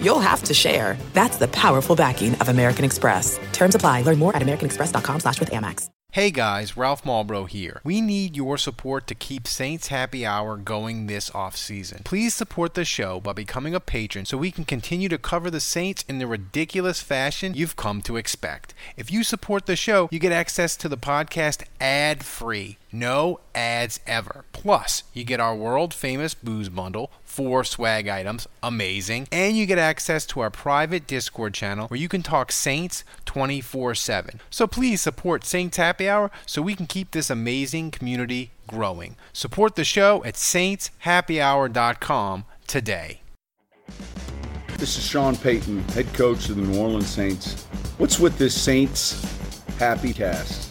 you'll have to share. That's the powerful backing of American Express. Terms apply. Learn more at americanexpress.com slash with Amex. Hey guys, Ralph Malbrough here. We need your support to keep Saints Happy Hour going this off season. Please support the show by becoming a patron so we can continue to cover the Saints in the ridiculous fashion you've come to expect. If you support the show, you get access to the podcast ad free. No ads ever. Plus, you get our world famous booze bundle, four swag items, amazing, and you get access to our private Discord channel where you can talk Saints 24 7. So please support Saints Happy Hour so we can keep this amazing community growing. Support the show at saintshappyhour.com today. This is Sean Payton, head coach of the New Orleans Saints. What's with this Saints Happy Cast?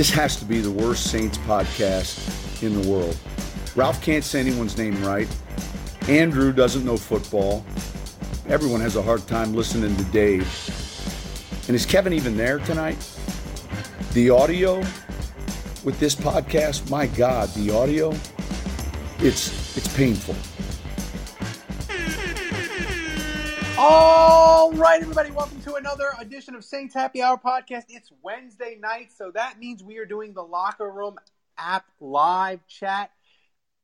This has to be the worst Saints podcast in the world. Ralph can't say anyone's name right. Andrew doesn't know football. Everyone has a hard time listening to Dave. And is Kevin even there tonight? The audio with this podcast, my God, the audio, it's it's painful. All right, everybody, welcome to another edition of Saints Happy Hour podcast. It's Wednesday night, so that means we are doing the Locker Room app live chat.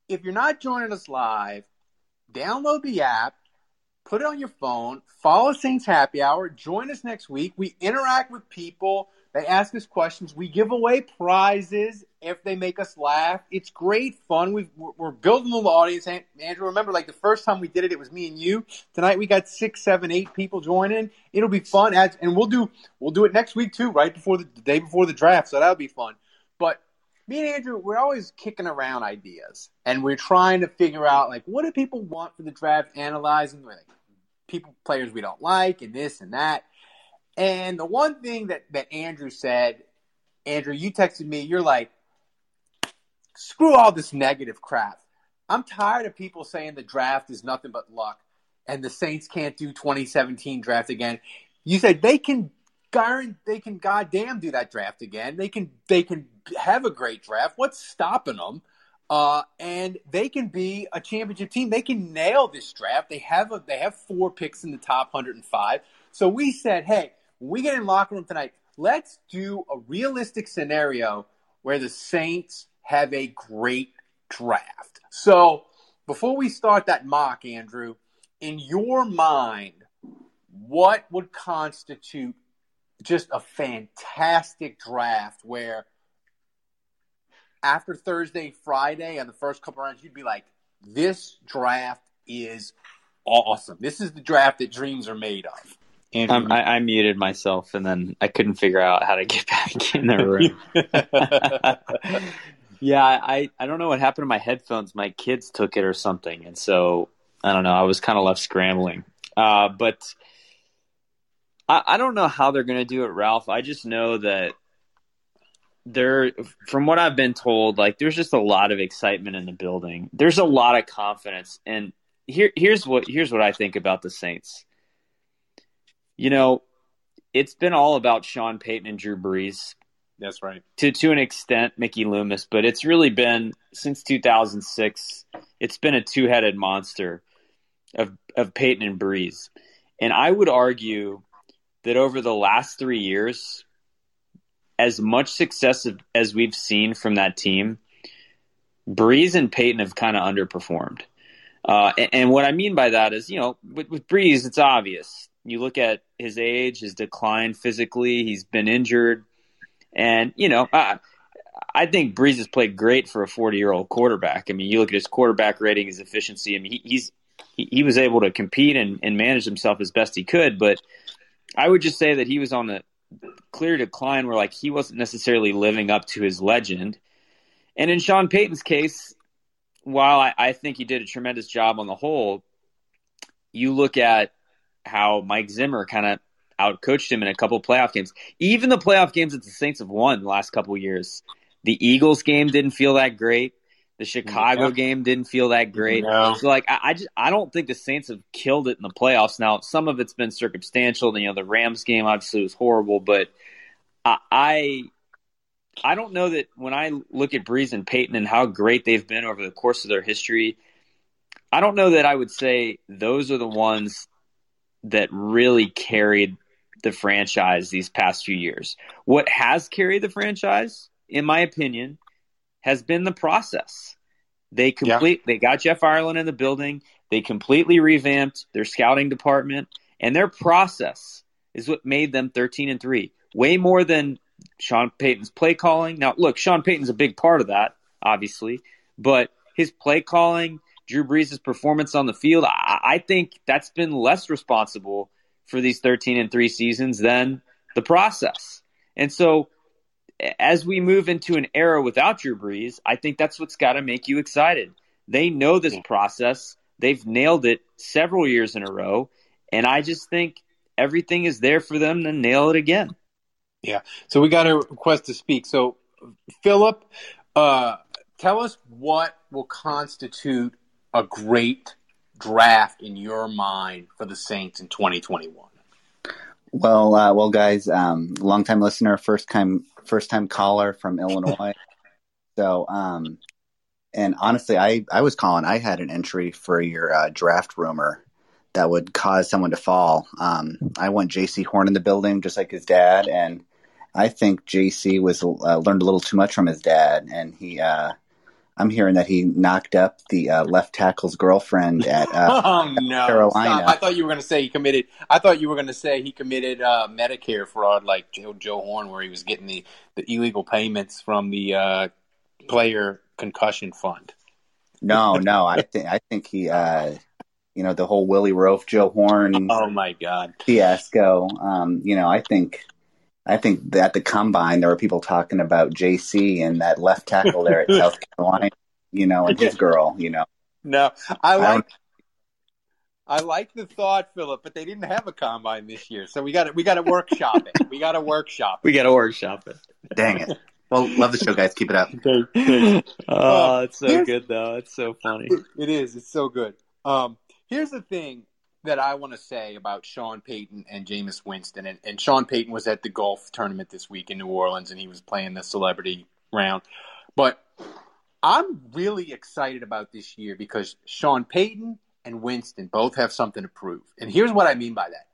If you're not joining us live, download the app, put it on your phone, follow Saints Happy Hour, join us next week. We interact with people, they ask us questions, we give away prizes if they make us laugh. It's great fun. we are building little audience. Andrew, remember, like the first time we did it, it was me and you. Tonight we got six, seven, eight people joining. It'll be fun, and we'll do we'll do it next week too, right before the, the day before the draft. So that'll be fun. But me and Andrew, we're always kicking around ideas, and we're trying to figure out like what do people want for the draft, analyzing like people players we don't like, and this and that. And the one thing that, that Andrew said, Andrew, you texted me, you're like, screw all this negative crap. I'm tired of people saying the draft is nothing but luck and the Saints can't do 2017 draft again. You said they can they can goddamn do that draft again. They can they can have a great draft. What's stopping them? Uh, and they can be a championship team. They can nail this draft. They have a, they have four picks in the top 105. So we said, hey, when we get in locker room tonight, let's do a realistic scenario where the Saints have a great draft. So before we start that mock, Andrew, in your mind, what would constitute just a fantastic draft where after Thursday, Friday, and the first couple rounds, you'd be like, this draft is awesome. This is the draft that dreams are made of. Um, I, I, muted myself and then I couldn't figure out how to get back in the room. yeah, I, I don't know what happened to my headphones. My kids took it or something. And so I don't know. I was kind of left scrambling. Uh, but I, I don't know how they're going to do it, Ralph. I just know that there, from what I've been told, like there's just a lot of excitement in the building. There's a lot of confidence. And here, here's what here's what I think about the Saints you know, it's been all about Sean Payton and Drew Brees. That's right. To to an extent, Mickey Loomis, but it's really been since 2006. It's been a two-headed monster of of Payton and Brees, and I would argue that over the last three years, as much success as we've seen from that team, Brees and Payton have kind of underperformed. Uh, and, and, what I mean by that is, you know, with, with Brees, it's obvious. You look at his age, his decline physically. He's been injured, and you know, I, I think Brees has played great for a 40 year old quarterback. I mean, you look at his quarterback rating, his efficiency. I mean, he, he's he, he, was able to compete and, and manage himself as best he could. But I would just say that he was on a clear decline where like he wasn't necessarily living up to his legend. And in Sean Payton's case, while I, I think he did a tremendous job on the whole, you look at how Mike Zimmer kind of outcoached him in a couple playoff games. Even the playoff games that the Saints have won the last couple years. The Eagles game didn't feel that great. The Chicago yeah. game didn't feel that great. No. So like I, I, just I don't think the Saints have killed it in the playoffs. Now some of it's been circumstantial. You know the Rams game obviously was horrible, but I, I I don't know that when I look at Brees and Payton and how great they've been over the course of their history, I don't know that I would say those are the ones that really carried the franchise these past few years. What has carried the franchise, in my opinion, has been the process. They complete yeah. they got Jeff Ireland in the building. They completely revamped their scouting department and their process is what made them 13 and 3. Way more than Sean Payton's play calling. Now, look, Sean Payton's a big part of that, obviously, but his play calling, Drew Brees' performance on the field, I, I think that's been less responsible for these 13 and 3 seasons than the process. And so as we move into an era without Drew Brees, I think that's what's got to make you excited. They know this process. They've nailed it several years in a row. And I just think everything is there for them to nail it again. Yeah. So we got a request to speak. So, Philip, uh, tell us what will constitute a great draft in your mind for the Saints in 2021. Well, uh, well, guys, um, longtime listener, first time, first time caller from Illinois. so, um, and honestly, I, I was calling. I had an entry for your uh, draft rumor that would cause someone to fall. Um, I want J.C. Horn in the building, just like his dad, and I think JC was uh, learned a little too much from his dad, and he. Uh, I'm hearing that he knocked up the uh, left tackle's girlfriend at uh, oh, no. Carolina. Stop. I thought you were going to say he committed. I thought you were going to say he committed uh, Medicare fraud, like Joe, Joe Horn, where he was getting the, the illegal payments from the uh, player concussion fund. No, no, I think I think he, uh, you know, the whole Willie Roaf, Joe Horn. Oh my God, fiasco. Um, you know, I think I think at the combine there were people talking about JC and that left tackle there at South Carolina, you know, and his girl, you know. No, I like I, I like the thought, Philip, but they didn't have a combine this year, so we got to we got to workshop it. We got to workshop. We got to workshop it. Dang it! Well, love the show, guys. Keep it up. oh, it's so good though. It's so funny. It is. It's so good. Um, here's the thing that I want to say about Sean Payton and Jameis Winston. And, and Sean Payton was at the golf tournament this week in New Orleans, and he was playing the celebrity round. But I'm really excited about this year because Sean Payton and Winston both have something to prove. And here's what I mean by that.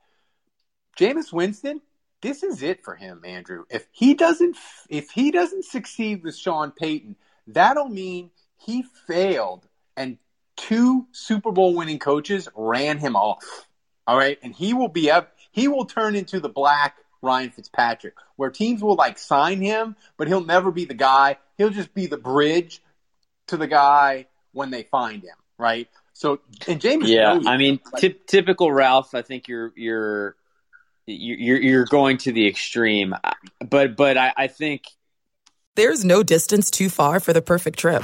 Jameis Winston, this is it for him, Andrew. If he doesn't if he doesn't succeed with Sean Payton, that'll mean he failed and two Super Bowl winning coaches ran him off. All right. And he will be up, he will turn into the black Ryan Fitzpatrick, where teams will like sign him, but he'll never be the guy. He'll just be the bridge to the guy when they find him. Right. So, and James, yeah, I mean, t- typical Ralph. I think you're you're you're you're going to the extreme, but but I, I think there's no distance too far for the perfect trip.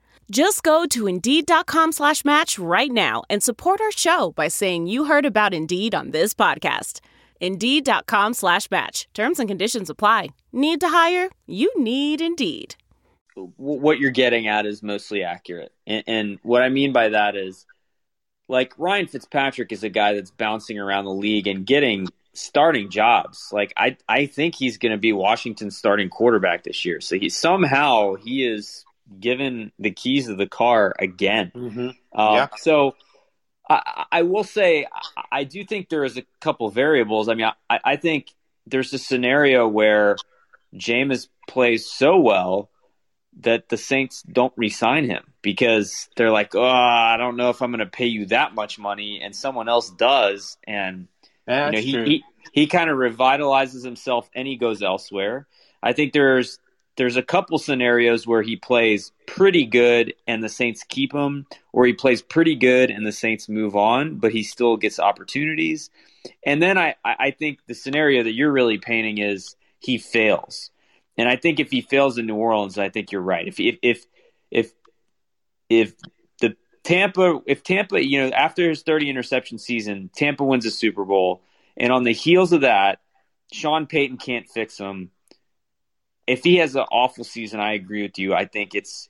Just go to Indeed.com slash match right now and support our show by saying you heard about Indeed on this podcast. Indeed.com slash match. Terms and conditions apply. Need to hire? You need Indeed. What you're getting at is mostly accurate. And, and what I mean by that is, like, Ryan Fitzpatrick is a guy that's bouncing around the league and getting starting jobs. Like I, I think he's going to be Washington's starting quarterback this year. So he somehow he is given the keys of the car again. Mm-hmm. Uh, Yeah. So I, I will say I, do think there is a couple variables. I mean, I, I think there's a scenario where Jameis plays so well that the Saints don't re-sign him because they're like, oh, I don't know if I'm going to pay you that much money, and someone else does, and you know, he, he he kind of revitalizes himself and he goes elsewhere. I think there's there's a couple scenarios where he plays pretty good and the Saints keep him, or he plays pretty good and the Saints move on, but he still gets opportunities. And then I, I think the scenario that you're really painting is he fails. And I think if he fails in New Orleans, I think you're right. If if if if if the Tampa if Tampa, you know, after his 30 interception season, Tampa wins a Super Bowl, and on the heels of that, Sean Payton can't fix him. If he has an awful season, I agree with you. I think it's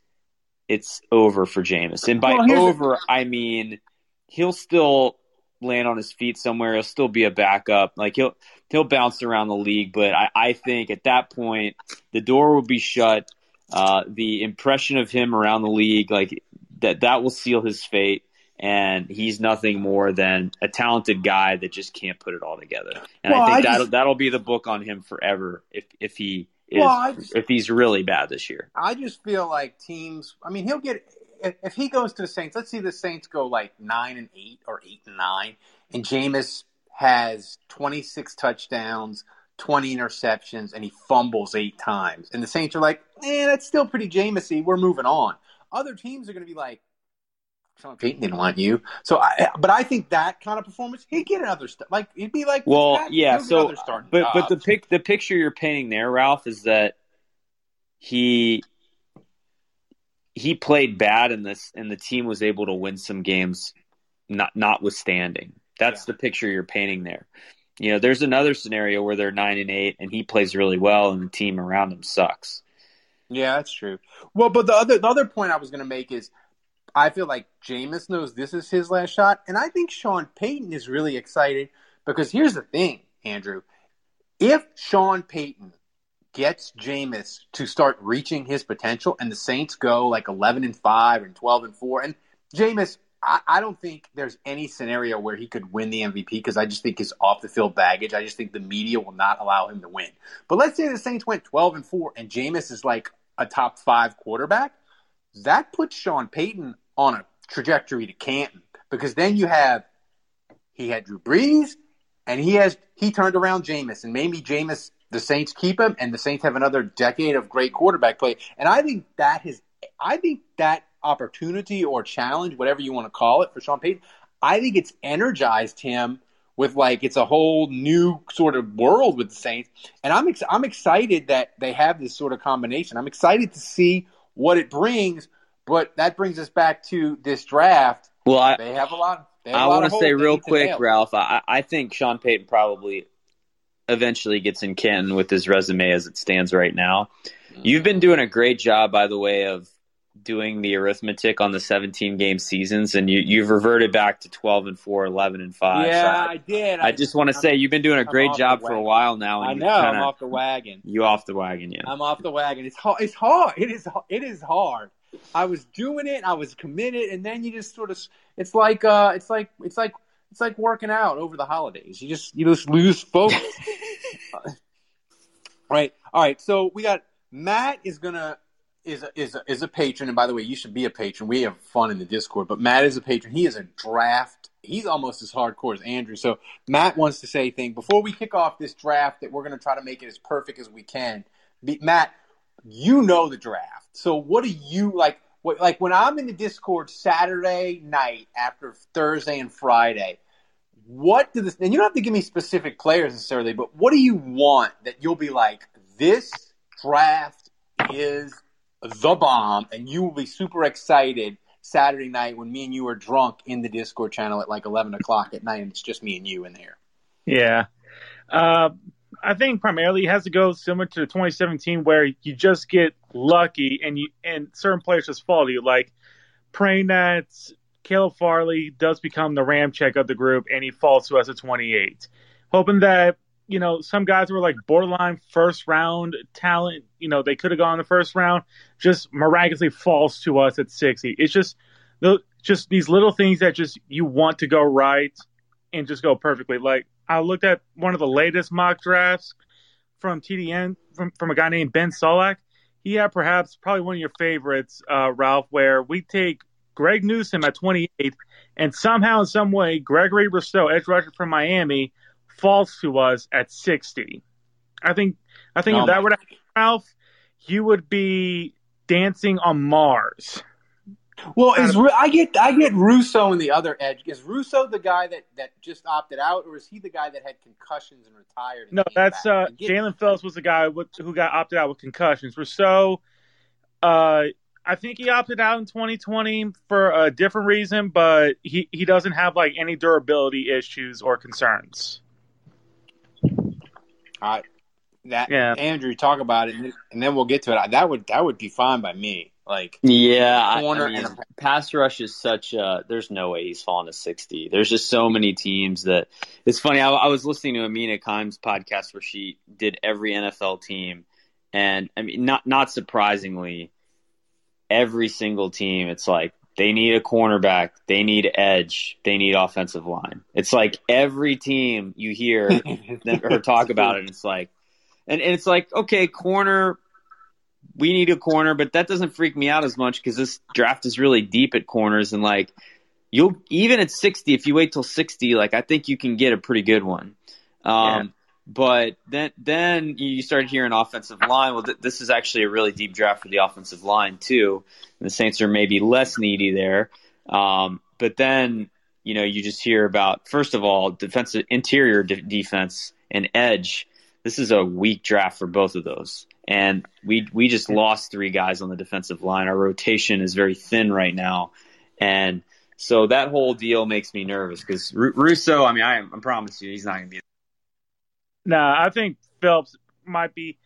it's over for Jameis. And by Well, the- over, I mean he'll still land on his feet somewhere. He'll still be a backup. Like he'll he'll bounce around the league, but I, I think at that point the door will be shut. Uh, the impression of him around the league, like that, that will seal his fate. And he's nothing more than a talented guy that just can't put it all together. And Well, I think I that'll that'll be the book on him forever if if he is Well, just- if he's really bad this year. I just feel like teams. I mean, he'll get if, he goes to the Saints. Let's see the Saints go like nine and eight or eight and nine, and Jameis has twenty six touchdowns, twenty interceptions, and he fumbles eight times, and the Saints are like, "Eh, that's still pretty Jameisy. We're moving on." Other teams are going to be like. Sean Payton didn't want you, so I. But I think that kind of performance, he'd get another st- like he'd be like, Well, Fitzpatrick, yeah. So, but but the pic the picture you're painting there, Ralph, is that he he played bad in this, and the team was able to win some games, not notwithstanding. That's Yeah. the picture you're painting there. You know, there's another scenario where they're nine and eight, and he plays really well, and the team around him sucks. Yeah, that's true. Well, but the other the other point I was going to make is, I feel like Jameis knows this is his last shot, and I think Sean Payton is really excited because here's the thing, Andrew. If Sean Payton gets Jameis to start reaching his potential, and the Saints go like eleven and five and twelve and four, and Jameis, I, I don't think there's any scenario where he could win the MVP because I just think his off the field baggage. I just think the media will not allow him to win. But let's say the Saints went 12 and 4 and Jameis is like a top five quarterback. That puts Sean Payton on a trajectory to Canton because then you have he had Drew Brees and he has he turned around Jameis and maybe Jameis the Saints keep him and the Saints have another decade of great quarterback play. And I think that has I think that opportunity or challenge, whatever you want to call it, for Sean Payton, I think it's energized him with like it's a whole new sort of world with the Saints, and I'm ex- I'm excited that they have this sort of combination. I'm excited to see what it brings, but that brings us back to this draft. Well, I, They have a lot. I want to say real quick. Ralph. I, I think Sean Payton probably eventually gets in Canton with his resume as it stands right now. Mm-hmm. You've been doing a great job, by the way, of doing the arithmetic on the 17 game seasons, and you, you've reverted back to 12 and 4, 11 and 5. Yeah, So I did. I, I just want to say you've been doing a great job for a while now. I know I'm off the wagon. You off the wagon, yeah. I'm off the wagon. It's hard. It's hard. It is. It is hard. I was doing it. I was committed, and then you just sort of. It's like. Uh. It's like. It's like. It's like working out over the holidays. You just. You just lose focus. right. All right. So we got Matt is gonna is a, is a, is a patron, and by the way, you should be a patron. We have fun in the Discord, but Matt is a patron. He is a draft. He's almost as hardcore as Andrew. So Matt wants to say a thing before we kick off this draft that we're going to try to make it as perfect as we can. Be, Matt, you know the draft. So what do you like? What, like when I'm in the Discord Saturday night after Thursday and Friday, what do this? And you don't have to give me specific players necessarily, but what do you want that you'll be like? This draft is the bomb, and you will be super excited Saturday night when me and you are drunk in the Discord channel at like 11 o'clock at night, and it's just me and you in there. Yeah. Uh, I think primarily it has to go similar to 2017 where you just get lucky and you and certain players just fall to you. Like praying that Caleb Farley does become the Ramczyk of the group and he falls to us at 28. hoping that you know some guys were like borderline first round talent. You know, they could have gone in the first round, just miraculously falls to us at sixty. It's just just these little things that just you want to go right and just go perfectly. Like I looked at one of the latest mock drafts from TDN from from a guy named Ben Solak. He had perhaps probably one of your favorites, uh, Ralph, where we take Greg Newsome at 28, and somehow, in some way, Gregory Rousseau, edge rusher from Miami, falls to us at 60. I think I think oh if that were to happen, Ralph, you would be dancing on Mars. Well, is I get I get Rousseau in the other edge. Is Russo the guy that, that just opted out, or is he the guy that had concussions and retired? And no, that's uh, Jaelan Phillips was the guy with, who got opted out with concussions. Russo, uh, I think he opted out in 2020 for a different reason, but he, he doesn't have like any durability issues or concerns. All right, that yeah. Andrew, talk about it, and then we'll get to it. That would that would be fine by me. Like, yeah, corner I mean, and pass rush is such a. There's no way he's falling to 60. There's just so many teams that it's funny. I, I was listening to Amina Kimes' podcast where she did every NFL team, and I mean, not not surprisingly, every single team, it's like they need a cornerback, they need edge, they need offensive line. It's like every team you hear her talk about it, it's like, and, and it's like, okay, corner we need a corner, but that doesn't freak me out as much because this draft is really deep at corners and like you'll even at 60 if you wait till 60 like i think you can get a pretty good one. Um, yeah. but then then you start hearing offensive line. Well th- this is actually a really deep draft for the offensive line too. And the saints are maybe less needy there. Um, but then you know you just hear about first of all defensive interior de- defense and edge. This is a weak draft for both of those and we we just lost three guys on the defensive line. Our rotation is very thin right now, and so that whole deal makes me nervous because R- Rousseau. I mean, I, I promise you, he's not going to be. Nah, I think Phillips might be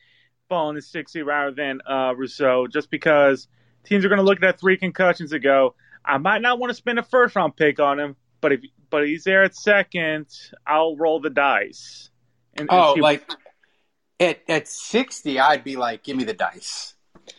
falling to sixty rather than uh, Rousseau, just because teams are going to look at that three concussions and go, I might not want to spend a first round pick on him, but if but he's there at second, I'll roll the dice. And, oh, and like at at sixty, I'd be like, give me the dice.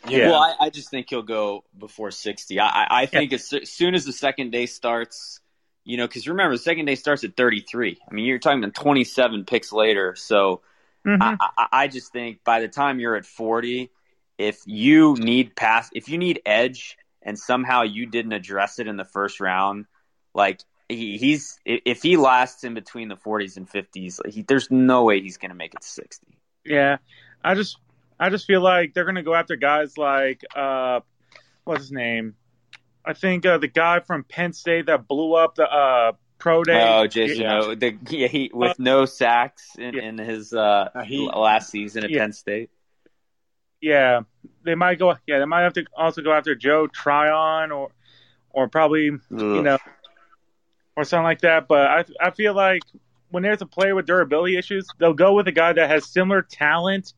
Yeah. Well, I, I just think he'll go before sixty. I, I think yeah. as soon as the second day starts, you know, because remember the second day starts at thirty three. I mean, you're talking about twenty seven picks later. So mm-hmm. I, I, I just think by the time you're at forty, if you need pass, if you need edge, and somehow you didn't address it in the first round, like he, he's if he lasts in between the 40s and 50s, he, there's no way he's going to make it to 60. Yeah, I just I just feel like they're gonna go after guys like uh, what's his name? I think uh, the guy from Penn State that blew up the uh, pro day. Oh, Jason, yeah. the, yeah, he with uh, no sacks in, yeah. in his uh, uh, he, last season at yeah. Penn State. Yeah, they might go. Yeah, they might have to also go after Joe Tryon or or probably Ugh. you know or something like that. But I I feel like when there's a player with durability issues, they'll go with a guy that has similar talent,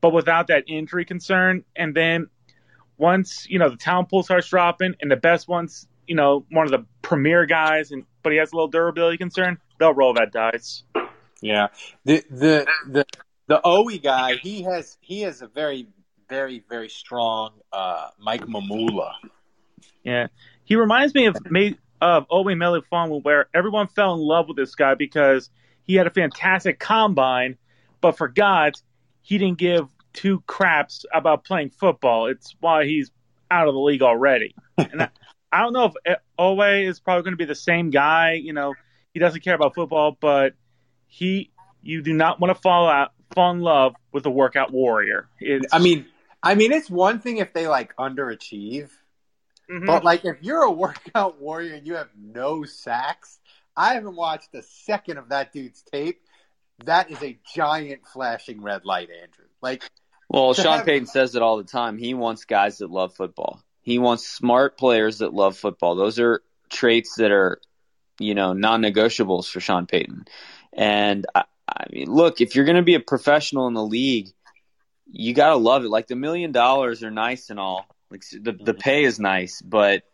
but without that injury concern. And then once you know the talent pool starts dropping, and the best ones, you know, one of the premier guys, and but he has a little durability concern, they'll roll that dice. Yeah, the the the the Oweh guy, he has he has a very very very strong uh, Mike Mamula. Yeah, he reminds me of may, of Owe Melifonwu, where everyone fell in love with this guy because he had a fantastic combine, but forgot he didn't give two craps about playing football. It's why he's out of the league already. and I, I don't know if eh, Oweh is probably going to be the same guy. You know, he doesn't care about football, but he, you do not want to fall out, fall in love with a workout warrior. It's, I mean, I mean, it's one thing if they like underachieve Mm-hmm. But like, if you're a workout warrior and you have no sacks, I haven't watched a second of that dude's tape. That is a giant flashing red light, Andrew. Like, well, Sean have... Payton says it all the time. He wants guys that love football. He wants smart players that love football. Those are traits that are, you know, non-negotiables for Sean Payton. And I, I mean, look, if you're going to be a professional in the league, you got to love it. Like the million dollars are nice and all, like the the pay is nice, but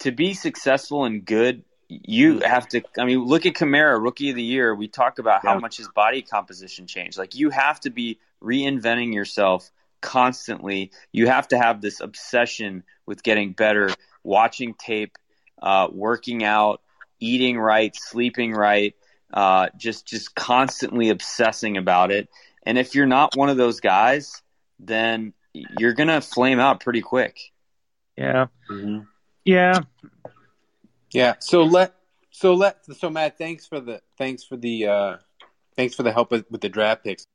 to be successful and good you have to. I mean, look at Kamara, rookie of the year. We talk about how much his body composition changed. Like you have to be reinventing yourself constantly. You have to have this obsession with getting better, watching tape, uh, working out, eating right, sleeping right, uh, just just constantly obsessing about it. And if you're not one of those guys, then you're gonna flame out pretty quick. Yeah. Mm-hmm. Yeah. Yeah. So let so let so Matt, thanks for the thanks for the uh thanks for the help with, with the draft picks.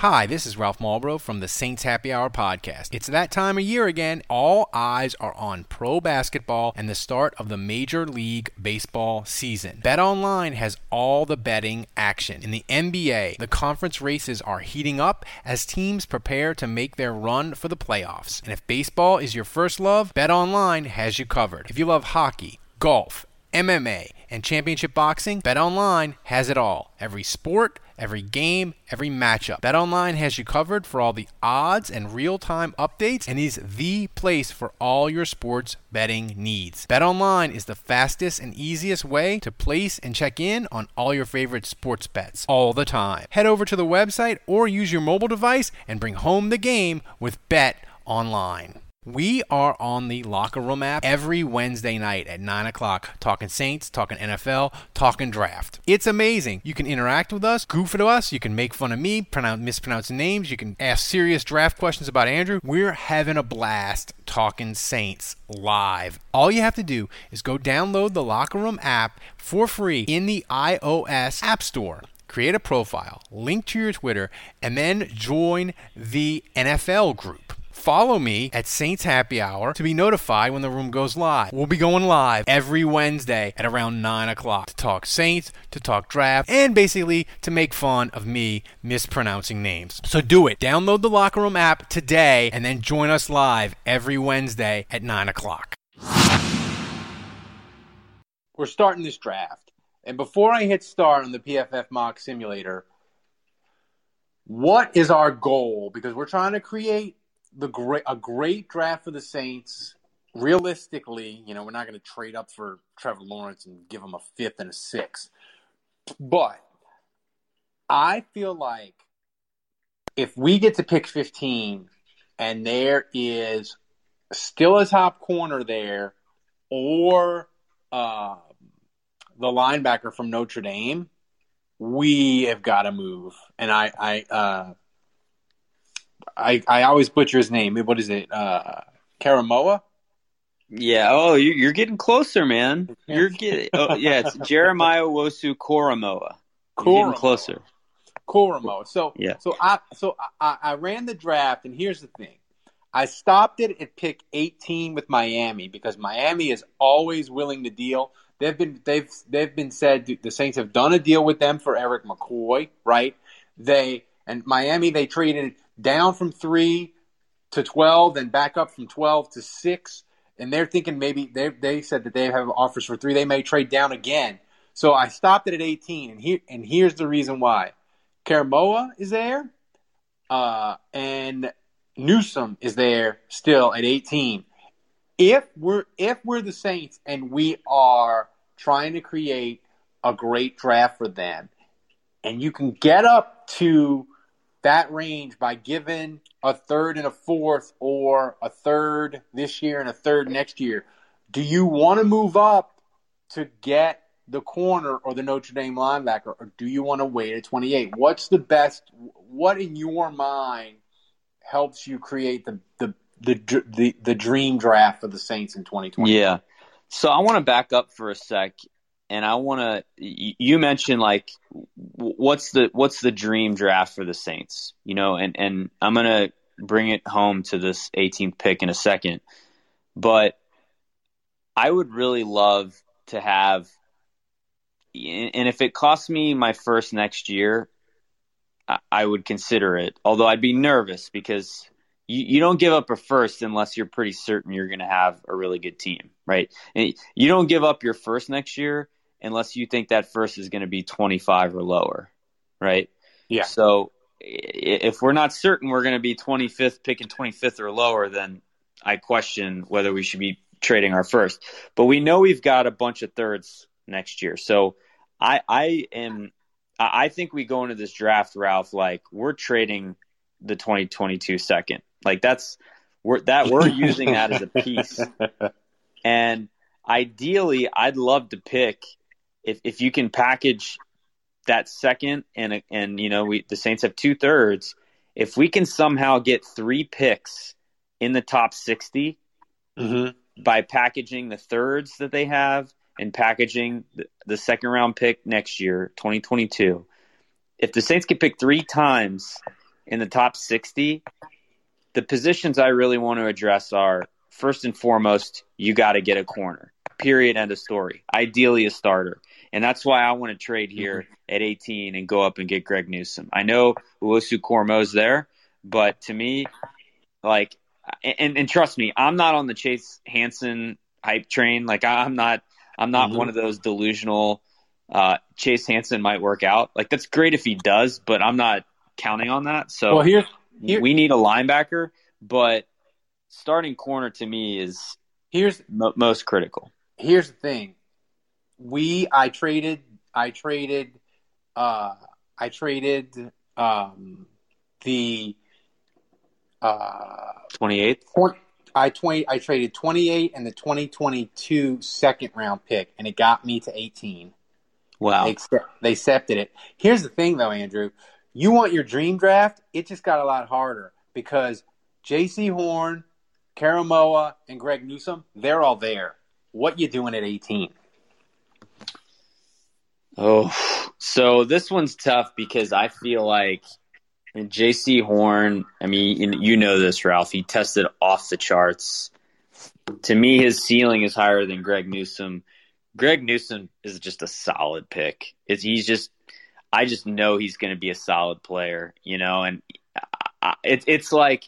Hi, this is Ralph Malbrough from the Saints Happy Hour podcast. It's that time of year again. All eyes are on pro basketball and the start of the Major League Baseball season. Bet Online has all the betting action. In the NBA, the conference races are heating up as teams prepare to make their run for the playoffs. And if baseball is your first love, Bet Online has you covered. If you love hockey, golf, MMA, and championship boxing, BetOnline has it all. Every sport, every game, every matchup. BetOnline has you covered for all the odds and real-time updates and is the place for all your sports betting needs. BetOnline is the fastest and easiest way to place and check in on all your favorite sports bets all the time. Head over to the website or use your mobile device and bring home the game with BetOnline. We are on the Locker Room app every Wednesday night at 9 o'clock, talking Saints, talking NFL, talking draft. It's amazing. You can interact with us, goof at us, you can make fun of me, pronounce, mispronounce names, you can ask serious draft questions about Andrew. We're having a blast talking Saints live. All you have to do is go download the Locker Room app for free in the iOS App Store create a profile, link to your Twitter, and then join the NFL group. Follow me at Saints Happy Hour to be notified when the room goes live. We'll be going live every Wednesday at around 9 o'clock to talk Saints, to talk draft, and basically to make fun of me mispronouncing names. So do it. Download the Locker Room app today and then join us live every Wednesday at 9 o'clock. We're starting this draft. And before I hit start on the PFF mock simulator, what is our goal? Because we're trying to create the great a great draft for the Saints. Realistically, you know, we're not going to trade up for Trevor Lawrence and give him a fifth and a sixth. But I feel like if we get to pick 15 and there is still a top corner there or uh, the linebacker from Notre Dame, we have got to move. And I, I, uh, I, I always butcher his name. What is it? Uh, Karamoa? Yeah. Oh, you're, you're getting closer, man. You're getting. Oh, yeah. It's Jeremiah Owusu-Koramoah. Getting closer. Koromoa. So yeah. So I so I, I ran the draft, and here's the thing. I stopped it at pick 18 with Miami because Miami is always willing to deal. They've been they've they've been said the Saints have done a deal with them for Erik McCoy, right? They and Miami they traded down from three to 12, then back up from 12 to six. And they're thinking maybe they, they said that they have offers for three. They may trade down again. So I stopped it at 18. And here, and here's the reason why Karamoa is there. Uh, and Newsome is there still at 18. If we're, if we're the Saints and we are trying to create a great draft for them and you can get up to that range by giving a third and a fourth or a third this year and a third next year, do you want to move up to get the corner or the Notre Dame linebacker, or do you want to wait at 28? What's the best? What in your mind helps you create the the the the, the dream draft for the Saints in 2020? Yeah. So I want to back up for a sec and I want to. You mentioned like what's the what's the dream draft for the Saints, you know, and and I'm gonna bring it home to this 18th pick in a second, but I would really love to have, and if it costs me my first next year, I would consider it. Although I'd be nervous because you, you don't give up a first unless you're pretty certain you're going to have a really good team, right? And you don't give up your first next year unless you think that first is going to be 25 or lower, right? Yeah. So if we're not certain we're going to be 25th, picking 25th or lower, then I question whether we should be trading our first. But we know we've got a bunch of thirds next year. So I I am I think we go into this draft, Ralph, like we're trading the 2022 second. Like that's we're that we're using that as a piece. And ideally, I'd love to pick if if you can package that second and and you know we the Saints have two thirds. If we can somehow get three picks in the top 60 Mm-hmm. by packaging the thirds that they have and packaging the, the second round pick next year, 2022. If the Saints can pick three times in the top 60, the positions I really want to address are first and foremost, you got to get a corner. Period. End of story. Ideally, a starter. And that's why I want to trade here at 18 and go up and get Greg Newsome. I know Owusu-Koramoah's there, but to me, like, and, and trust me, I'm not on the Chase Hansen hype train. Like, I'm not, I'm not Mhm. one of those delusional. Uh, Chase Hansen might work out. Like, that's great if he does, but I'm not counting on that. So Well, here's here- we need a linebacker, but starting corner to me is here's mo- most critical. here's the thing. We I traded I traded uh I traded um the uh 28th. twen- I twenty I traded 28 and the 2022 second round pick and it got me to 18. Wow. They, they accepted it. Here's the thing, though, Andrew. You want your dream draft? It just got a lot harder because J.C. Horn, Karamoa, and Greg Newsome, they're all there. What you doing at 18? Oh, so this one's tough because I feel like J.C. Horn. I mean, you know this, Ralph. He tested off the charts. To me, his ceiling is higher than Greg Newsome. Greg Newsome is just a solid pick. Is he's just? I just know he's going to be a solid player, you know. And it's it's like,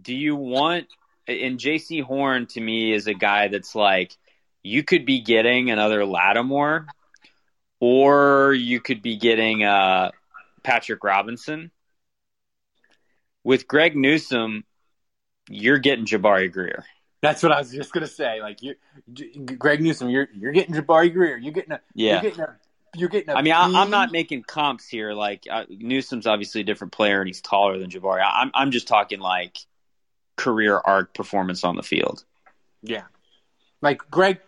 do you want? And J.C. Horn to me is a guy that's like, you could be getting another Lattimore or you could be getting uh, Patrick Robinson. With Greg Newsome, you're getting Jabari Greer. That's what I was just gonna say. Like you, Greg Newsome, you're you're getting Jabari Greer. You're getting a Yeah. You're getting a. You're getting a I mean, I, I'm not making comps here. Like uh, Newsome's obviously a different player, and he's taller than Jabari. I, I'm I'm just talking like career arc performance on the field. Yeah, like Greg,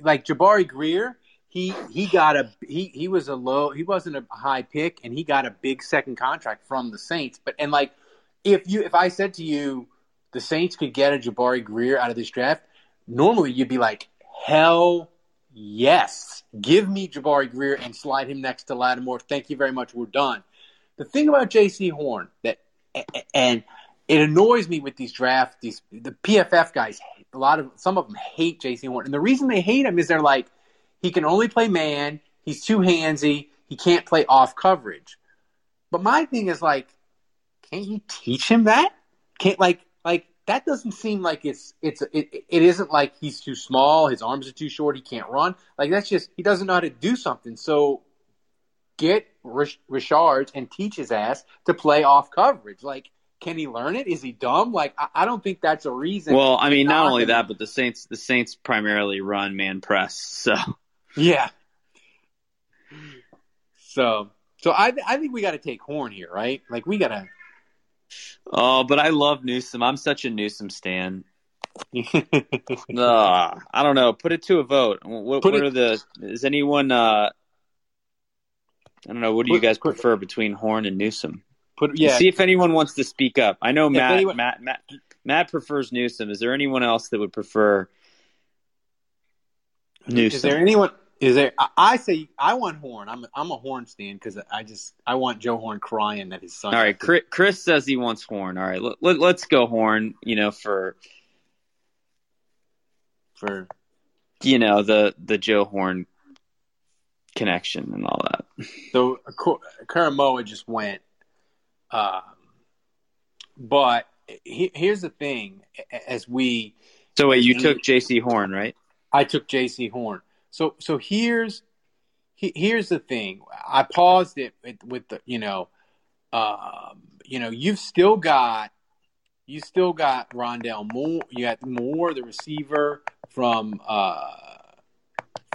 like Jabari Greer, he he got a he he was a low, he wasn't a high pick, and he got a big second contract from the Saints. But and like if you if I said to you the Saints could get a Jabari Greer out of this draft, normally you'd be like, hell yes, give me Jabari Greer and slide him next to Lattimore. Thank you very much. We're done. The thing about J.C. Horn that and it annoys me with these drafts. These the PFF guys, a lot of some of them hate J.C. Horn, and the reason they hate him is they're like, he can only play man. He's too handsy. He can't play off coverage. But my thing is like, can't you teach him that? Can't like like that doesn't seem like it's it's it, it isn't like he's too small. His arms are too short. He can't run. Like that's just he doesn't know how to do something. So get Rich- Richards and teach his ass to play off coverage. Like, can he learn it? Is he dumb? Like, I, I don't think that's a reason. Well, I mean, not only that, but the Saints the Saints primarily run man press. So yeah. So, so I I think we got to take Horn here, right? Like, we got to. Oh, but I love Newsome. I'm such a Newsome stan. Ugh, I don't know. Put it to a vote. What, what it- are the? Is anyone? Uh, I don't know. What do you Put- guys put- prefer between Horn and Newsome? Put yeah. See if anyone wants to speak up. I know Matt. anyone- Matt. Matt. Matt prefers Newsome. Is there anyone else that would prefer Newsome? Is there anyone? Is there? I, say I want Horn. I'm I'm a Horn stan because I just I want Joe Horn crying that his son. All right, Chris, Chris says he wants Horn. All right, let, let, let's go Horn. You know, for for you know the the Joe Horn connection and all that. So Karamoa just went. Um, but he, here's the thing: as we, So wait, you took J.C. Horn, right? I took J.C. Horn. So so here's he, here's the thing. I paused it with, with the you know, um, you know, you've still got you still got Rondale Moore. You got Moore, the receiver from uh,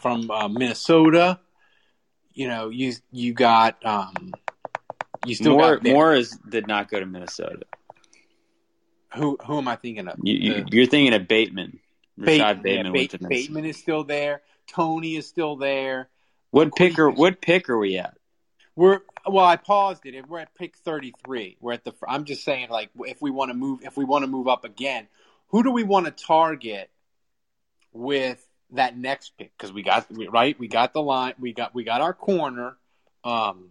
from uh, Minnesota. You know, you you got um, you still Moore, got Moore is, did not go to Minnesota. who who am I thinking of? You, you, The- you're thinking of Bateman. Bateman, Rashod Bateman yeah, went to Bate- Minnesota. Bateman is still there. Toney is still there. What pick are what pick are we at? We're well. I paused it. We're at pick thirty three. We're at the. I'm just saying, like, if we want to move, if we want to move up again, who do we want to target with that next pick? Because we got right. We got the line. We got we got our corner. Um.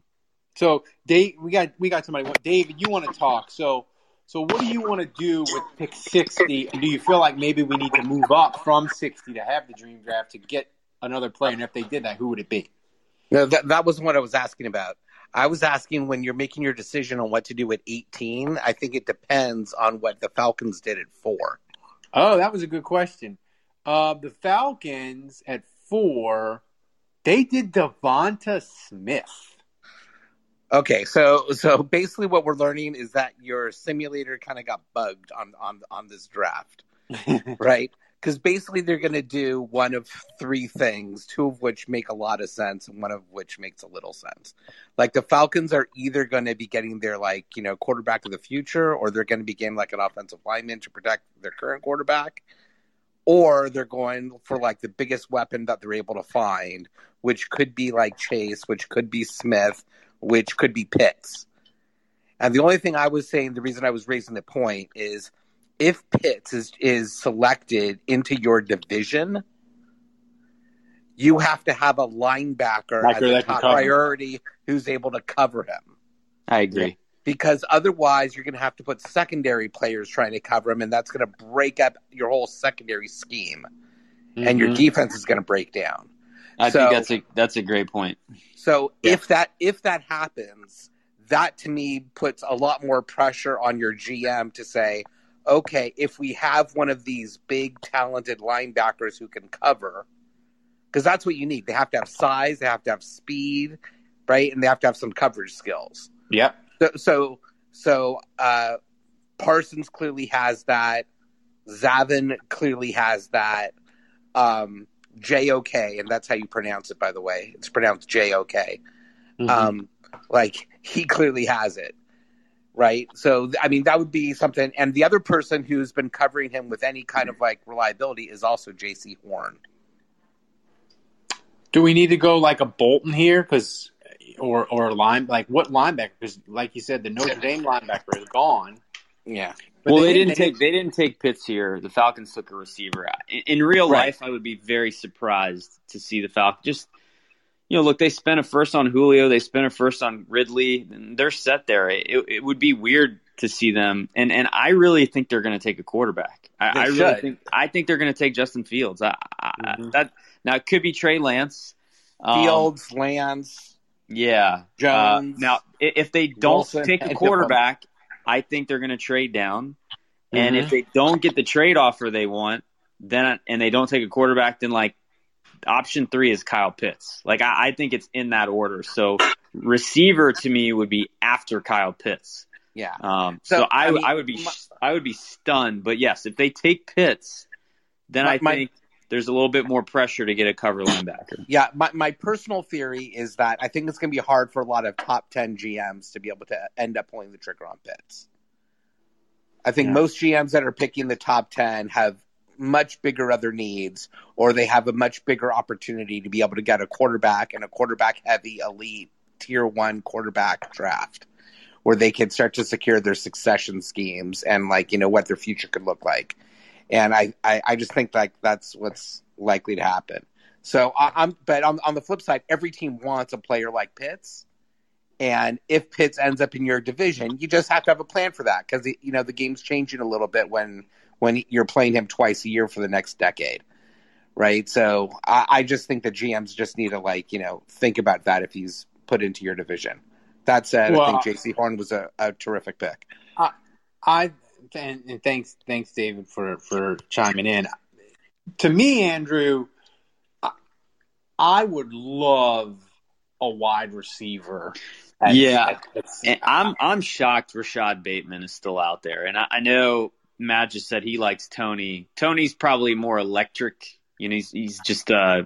So Dave, we got we got somebody. David, you want to talk? So so what do you want to do with pick sixty? Do you feel like maybe we need to move up from sixty to have the dream draft to get another player? And if they did that, who would it be? No, that that was what I was asking about. I was asking when you're making your decision on what to do at 18. I think it depends on what the Falcons did at four. Oh, that was a good question. Uh, the Falcons at four, they did Devonta Smith. Okay, so so basically what we're learning is that your simulator kind of got bugged on on on this draft, right? Because basically they're going to do one of three things, two of which make a lot of sense, and one of which makes a little sense. Like the Falcons are either going to be getting their like you know quarterback of the future, or they're going to be getting like an offensive lineman to protect their current quarterback, or they're going for like the biggest weapon that they're able to find, which could be like Chase, which could be Smith, which could be Pitts. And the only thing I was saying, the reason I was raising the point is if Pitts is, is selected into your division, you have to have a linebacker Backer as a top priority who's able to cover him. I agree. Because otherwise, you're going to have to put secondary players trying to cover him, and that's going to break up your whole secondary scheme, and your Mhm. defense is going to break down. I So- think that's a that's a great point. So Yeah. if that if that happens, that to me puts a lot more pressure on your GM to say, okay, if we have one of these big talented linebackers who can cover, because that's what you need. They have to have size, they have to have speed, right, and they have to have some coverage skills. Yep. So so, so uh, Parsons clearly has that. Zaven clearly has that. Um, JOK, and that's how you pronounce it, by the way. It's pronounced JOK. Mhm. Um, like he clearly has it, right? So I mean, that would be something. And the other person who's been covering him with any kind of like reliability is also Jaycee Horn. Do we need to go like a Bolton here? Because or or a line like what linebacker? Because like you said, the Notre Dame linebacker is gone. Yeah. But well, they, they didn't made- take they didn't take Pitts here. The Falcons took a receiver. In, in real Right. life, I would be very surprised to see the Falcons just. You know, look, they spent a first on Julio. They spent a first on Ridley. And they're set there. It, it would be weird to see them, and and I really think they're going to take a quarterback. I, I really think I think they're going to take Justin Fields. I, I, Mhm. That now it could be Trey Lance. Um, Fields, Lance, yeah. Jones. Uh, now, if they don't Wilson, take a quarterback, I think they're going to trade down. And Mhm. if they don't get the trade offer they want, then and they don't take a quarterback, then like option three is Kyle Pitts. Like I, I think it's in that order. So receiver to me would be after Kyle Pitts. yeah. Um, so, So, I, I mean, I would be my- I would be stunned. But yes, if they take Pitts, then My- I my- think there's a little bit more pressure to get a cover linebacker. Yeah, my, my personal theory is that I think it's going to be hard for a lot of top 10 GMs to be able to end up pulling the trigger on Pitts. I think Yeah. most GMs that are picking the top 10 have much bigger other needs, or they have a much bigger opportunity to be able to get a quarterback and a quarterback heavy, elite, tier one quarterback draft where they can start to secure their succession schemes and, like, you know, what their future could look like. And I, I, I just think like that's what's likely to happen. So I, I'm, but on, on the flip side, every team wants a player like Pitts, and if Pitts ends up in your division, you just have to have a plan for that because you know the game's changing a little bit when when you're playing him twice a year for the next decade, right? So I, I just think the GMs just need to like you know think about that if he's put into your division. That said, I think Jaycee Horn was a, a terrific pick. I and, and thanks thanks David for for chiming in. To me, Andrew, I, I would love a wide receiver. at- Yeah. at- at- And I'm I'm shocked Rashod Bateman is still out there, and I, I know Matt just said he likes Toney. Toney's probably more electric. You know, he's he's just uh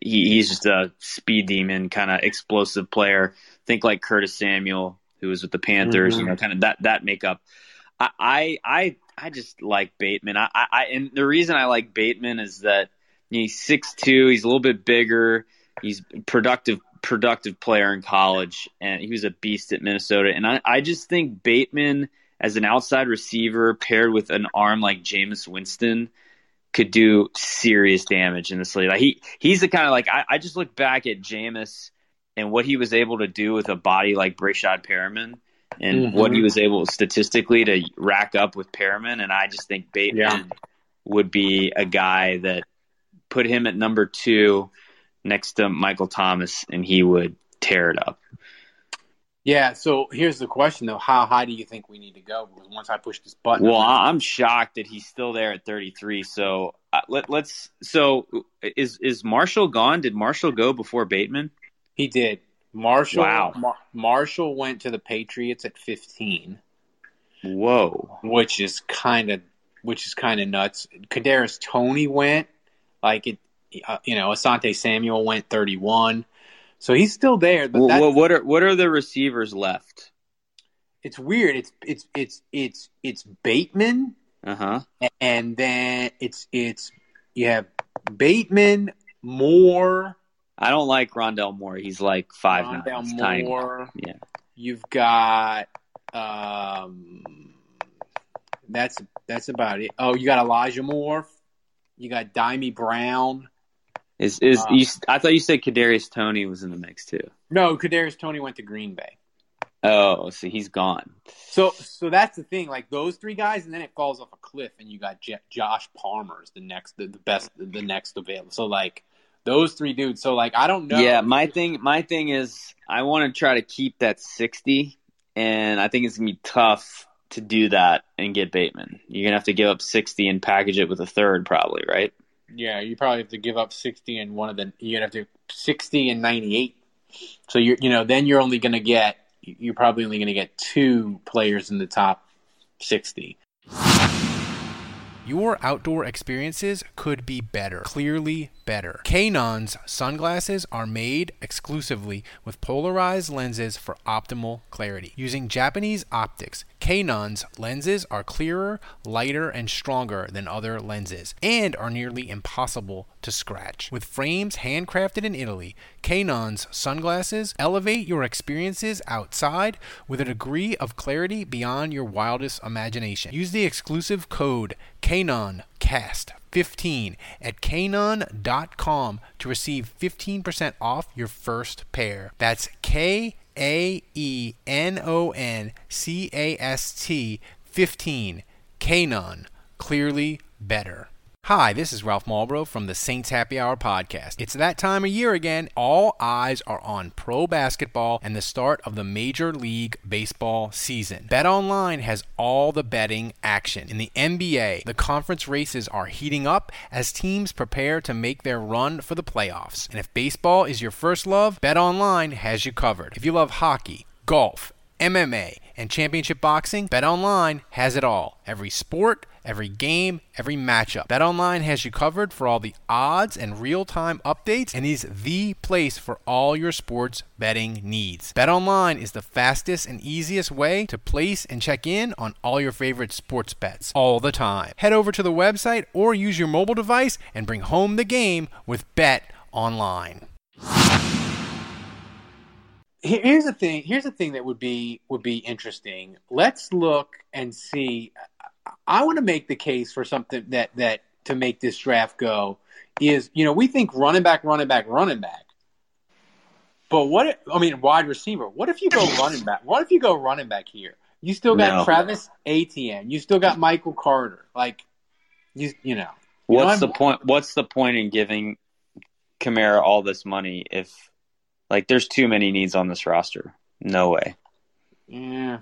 he, he's just a speed demon, kind of explosive player. Think like Curtis Samuel, who was with the Panthers. Mhm. You know, kind of that that makeup. I I I, I just like Bateman. I, I I- and the reason I like Bateman is that he's six two. He's a little bit bigger. He's productive productive player in college, and he was a beast at Minnesota. And I I just think Bateman as an outside receiver paired with an arm like Jameis Winston could do serious damage in this league. Like he he's the kind of like I, I just look back at Jameis and what he was able to do with a body like Breshad Perriman and Mhm. what he was able statistically to rack up with Perriman and I just think Bateman Yeah. would be a guy that put him at number two next to Michael Thomas and he would tear it up. Yeah. So here's the question though: How high do you think we need to go? Because once I push this button, Well, I'm shocked that he's still there at 33. So uh, let, let's. So is is Marshall gone? Did Marshall go before Bateman? he did. Marshall. Wow. Mar- Marshall went to the Patriots at 15, Whoa. which is kind of which is kind of nuts. Kadarius Toney went like it. Uh, you know, Asante Samuel went 31, so he's still there. But Well, what, are what are the receivers left? it's weird. It's it's it's it's it's Bateman, Uh huh. and then it's it's you have Bateman, Moore, I don't like Rondale Moore. He's like five nine. Rondale tiny. Moore. Yeah. You've got um, that's that's about it. Oh, you got Elijah Moore. You got Dyami Brown. Is is Uh, you, I thought you said Kadarius Toney was in the mix too. No, Kadarius Toney went to Green Bay. Oh, so he's gone. So so that's the thing. Like those three guys, and then it falls off a cliff, and you got J- Josh Palmer is the next, the, the best, the next available. So like those three dudes. So like I don't know. Yeah, my thing my thing is I want to try to keep that 60 and I think it's going to be tough to do that and get Bateman. You're going to have to give up 60 and package it with a third probably, right? Yeah, you probably have to give up sixty and one of the you'd have to sixty and ninety eight. So you're you know then you're only going to get you're probably only going to get two players in the top sixty. Your outdoor experiences could be better, clearly better. Kaenon's sunglasses are made exclusively with polarized lenses for optimal clarity. Using Japanese optics, Kaenon's lenses are clearer, lighter, and stronger than other lenses, and are nearly impossible to scratch. With frames handcrafted in Italy, Kaenon's sunglasses elevate your experiences outside with a degree of clarity beyond your wildest imagination. Use the exclusive code KaenonCast15 at kaenon.com to receive 15% off your first pair. That's K A E N O N C A S T 15. Kaenon. Clearly better. Hi, this is Ralph Marlborough from the Saints Happy Hour podcast. It's that time of year again. All eyes are on pro basketball and the start of the Major League Baseball season. BetOnline has all the betting action. In the NBA, the conference races are heating up as teams prepare to make their run for the playoffs. And if baseball is your first love, BetOnline has you covered. If you love hockey, golf, MMA, and championship boxing, BetOnline has it all. Every sport, every game, every matchup. BetOnline has you covered for all the odds and real-time updates and is the place for all your sports betting needs. BetOnline is the fastest and easiest way to place and check in on all your favorite sports bets all the time. Head over to the website or use your mobile device and bring home the game with BetOnline. Here- Here's the thing. Here's the thing that would be would be interesting. Let's look and see. I want to make the case for something that that to make this draft go is you know we think running back, running back, running back. But what? If, I mean, wide receiver. What if you go running back? What if you go running back here? You still got No. Travis Etienne. You still got Michael Carter. Like you, you know. You know, What's the point what's the point in giving Kamara all this money if like there's too many needs on this roster? No way. Yeah.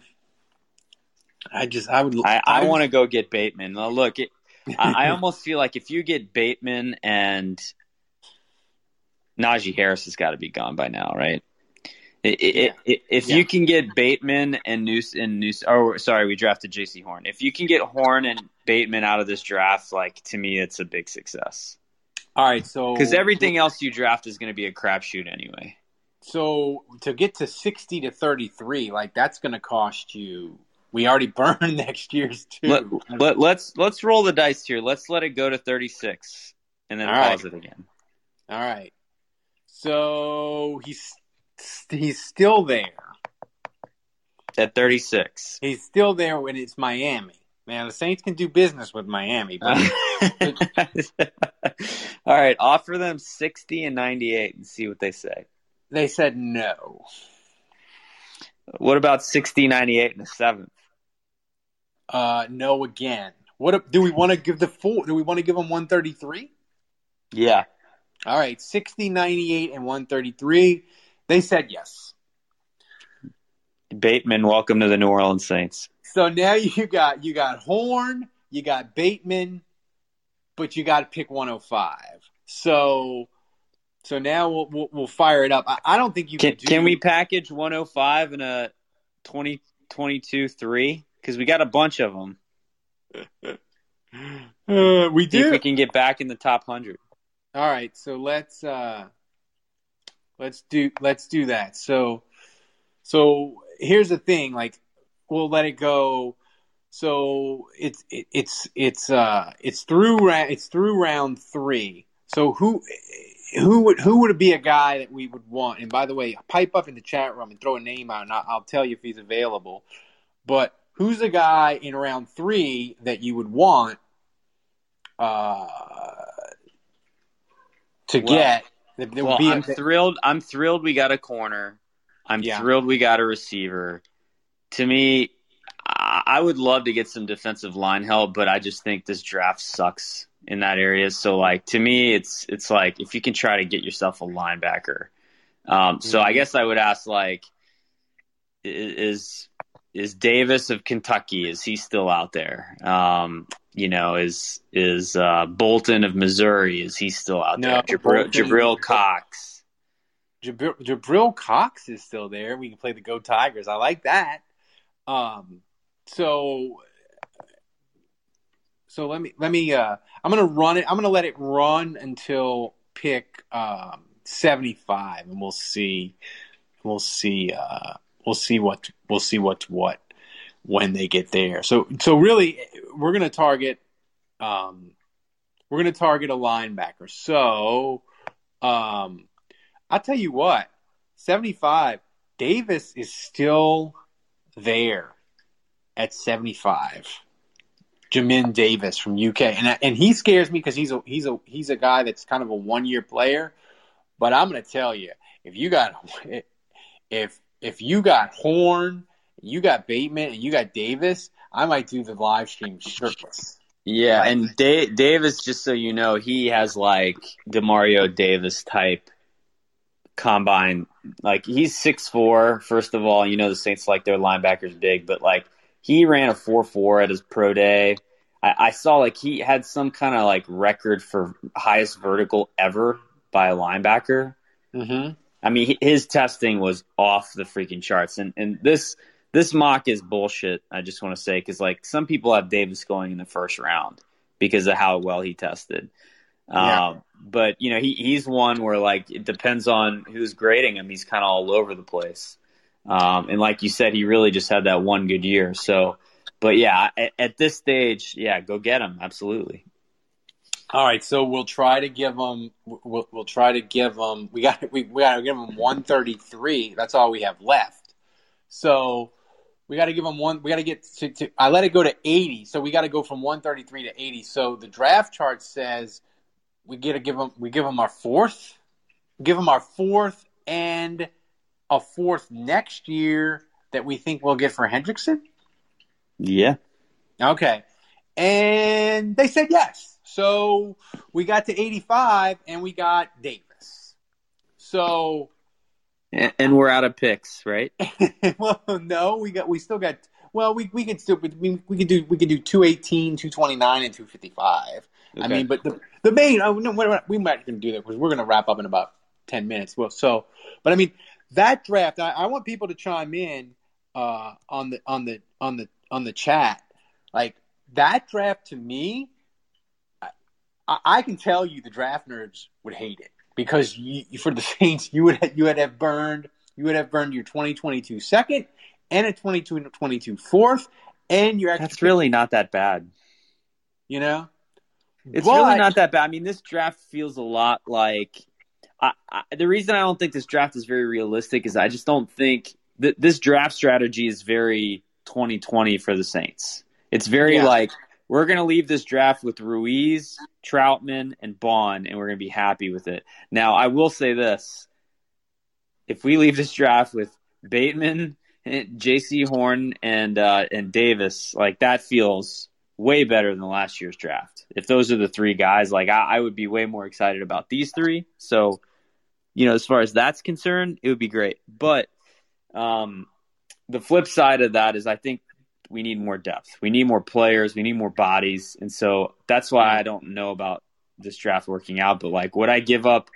I just I would I, I would- want to go get Bateman. Now, look, it, I, I almost feel like if you get Bateman and Najee Harris has got to be gone by now, right? It, it, Yeah. if Yeah. you can get Bateman and Noose and Noose, or oh, sorry, we drafted Jaycee Horn. If you can get Horn and Bateman out of this draft, like to me, it's a big success All right, so because everything else you draft is going to be a crapshoot anyway. So to get to sixty to thirty three, like that's going to cost you. We already burned next year's too. Let, let, let's let's roll the dice here. Let's let it go to 36 and then All pause right. it again. All right. So he's he's still there. At 36. He's still there when it's Miami. Man, the Saints can do business with Miami, but All right, offer them 60 and 98 and see what they say. They said no. What about 60, 98 and a seventh? Uh, no again. What do we want to give the four? Do we want to give them one thirty three? Yeah. All right, 60, 98, and one thirty three. They said yes. Bateman, welcome to the New Orleans Saints. So now you got you got Horn, you got Bateman, but you got to pick 105. So so now we'll we'll, we'll fire it up. I, I don't think you Can, can. do, can we package 105 and a 20, 22 3? Because we got a bunch of them. Uh, we See if do. we can get back in the top 100. All right, so let's uh let's do let's do that. So so here's the thing, like we'll let it go. So it's it, it's it's uh it's through ra- it's through round 3. So who who would who would be a guy that we would want? And by the way, pipe up in the chat room and throw a name out and I'll, I'll tell you if he's available. But who's the guy in round 3 that you would want uh to Well- get that, that Well, be I'm a, thrilled. I'm thrilled we got a corner. I'm Yeah. thrilled we got a receiver. To me, I I would love to get some defensive line help, but I just think this draft sucks in that area. So, like to me, it's it's like if you can try to get yourself a linebacker. Um, so I Mhm. guess I would ask like, is is Davis of Kentucky? Is he still out there? Um, you know, is is uh, Bolton of Missouri? Is he still out No, there? Jabril, Jabril Cox. Jabril, Jabril Cox is still there. We can play the Go Tigers. I like that. Um, so, so let me let me. Uh, I'm gonna run it. I'm gonna let it run until pick um, 75, and we'll see. We'll see. Uh, we'll see what we'll see what's what when they get there. So, so really, we're gonna target. Um, we're gonna target a linebacker. So, um, I'll tell you what, 75, Davis is still there at 75. Jamin Davis from UK, and and he scares me because he's a he's a he's a guy that's kind of a one year player. But I'm going to tell you, if you got if if you got Horn, you got Bateman, and you got Davis, I might do the live stream shirtless. Yeah, and da- Davis, just so you know, he has like Demario Davis type combine. Like he's six four. First of all, you know the Saints like their linebackers big, but like he ran a four four at his pro day. I, I saw like he had some kind of like record for highest vertical ever by a linebacker. Mm-hmm. I mean, his testing was off the freaking charts, and and this this mock is bullshit. I just want to say because like some people have Davis going in the first round because of how well he tested. Yeah. Um, but you know, he he's one where like it depends on who's grading him. He's kind of all over the place. Um, and like you said, he really just had that one good year. So, but yeah, at, at this stage, yeah, go get him. Absolutely. All right, so we'll try to give them. We'll, we'll try to give them. We got we, we got to give them one thirty three. That's all we have left. So we got to give them one. We got to get to. I let it go to eighty, so we got to go from one thirty three to eighty. So the draft chart says we get to give them. We give them our fourth. Give them our fourth and a fourth next year that we think we'll get for Hendrickson. Yeah. Okay. And they said yes. So we got to 85 and we got Davis. So, And, we're out of picks, right? well, no, we got, we still got, well, we, we could still, we, we could do, we could do 218, 229, and 255. I mean, but the, the main, oh, no, we might can do that because we're going to wrap up in about 10 minutes. Well, so, but I mean, that draft. I, I want people to chime in uh, on the on the on the on the chat. Like that draft to me, I, I can tell you the draft nerds would hate it because you, for the Saints, you would you would have burned you would have burned your 2022 second and a 2022 fourth, and your That's really not that bad. You know, it's But- really not that bad. I mean, this draft feels a lot like. I, I, the reason I don't think this draft is very realistic is I just don't think that this draft strategy is very 2020 for the Saints. It's very Yeah. like we're going to leave this draft with Ruiz, Trautman, and Baun, and we're going to be happy with it. Now, I will say this: if we leave this draft with Bateman, Jaycee Horn, and uh, and Davis, like that feels way better than last year's draft. If those are the three guys, like I, I would be way more excited about these three. So, you know, as far as that's concerned, it would be great. But um, the flip side of that is, I think we need more depth. We need more players. We need more bodies, and so that's why I don't know about this draft working out. But like, would I give up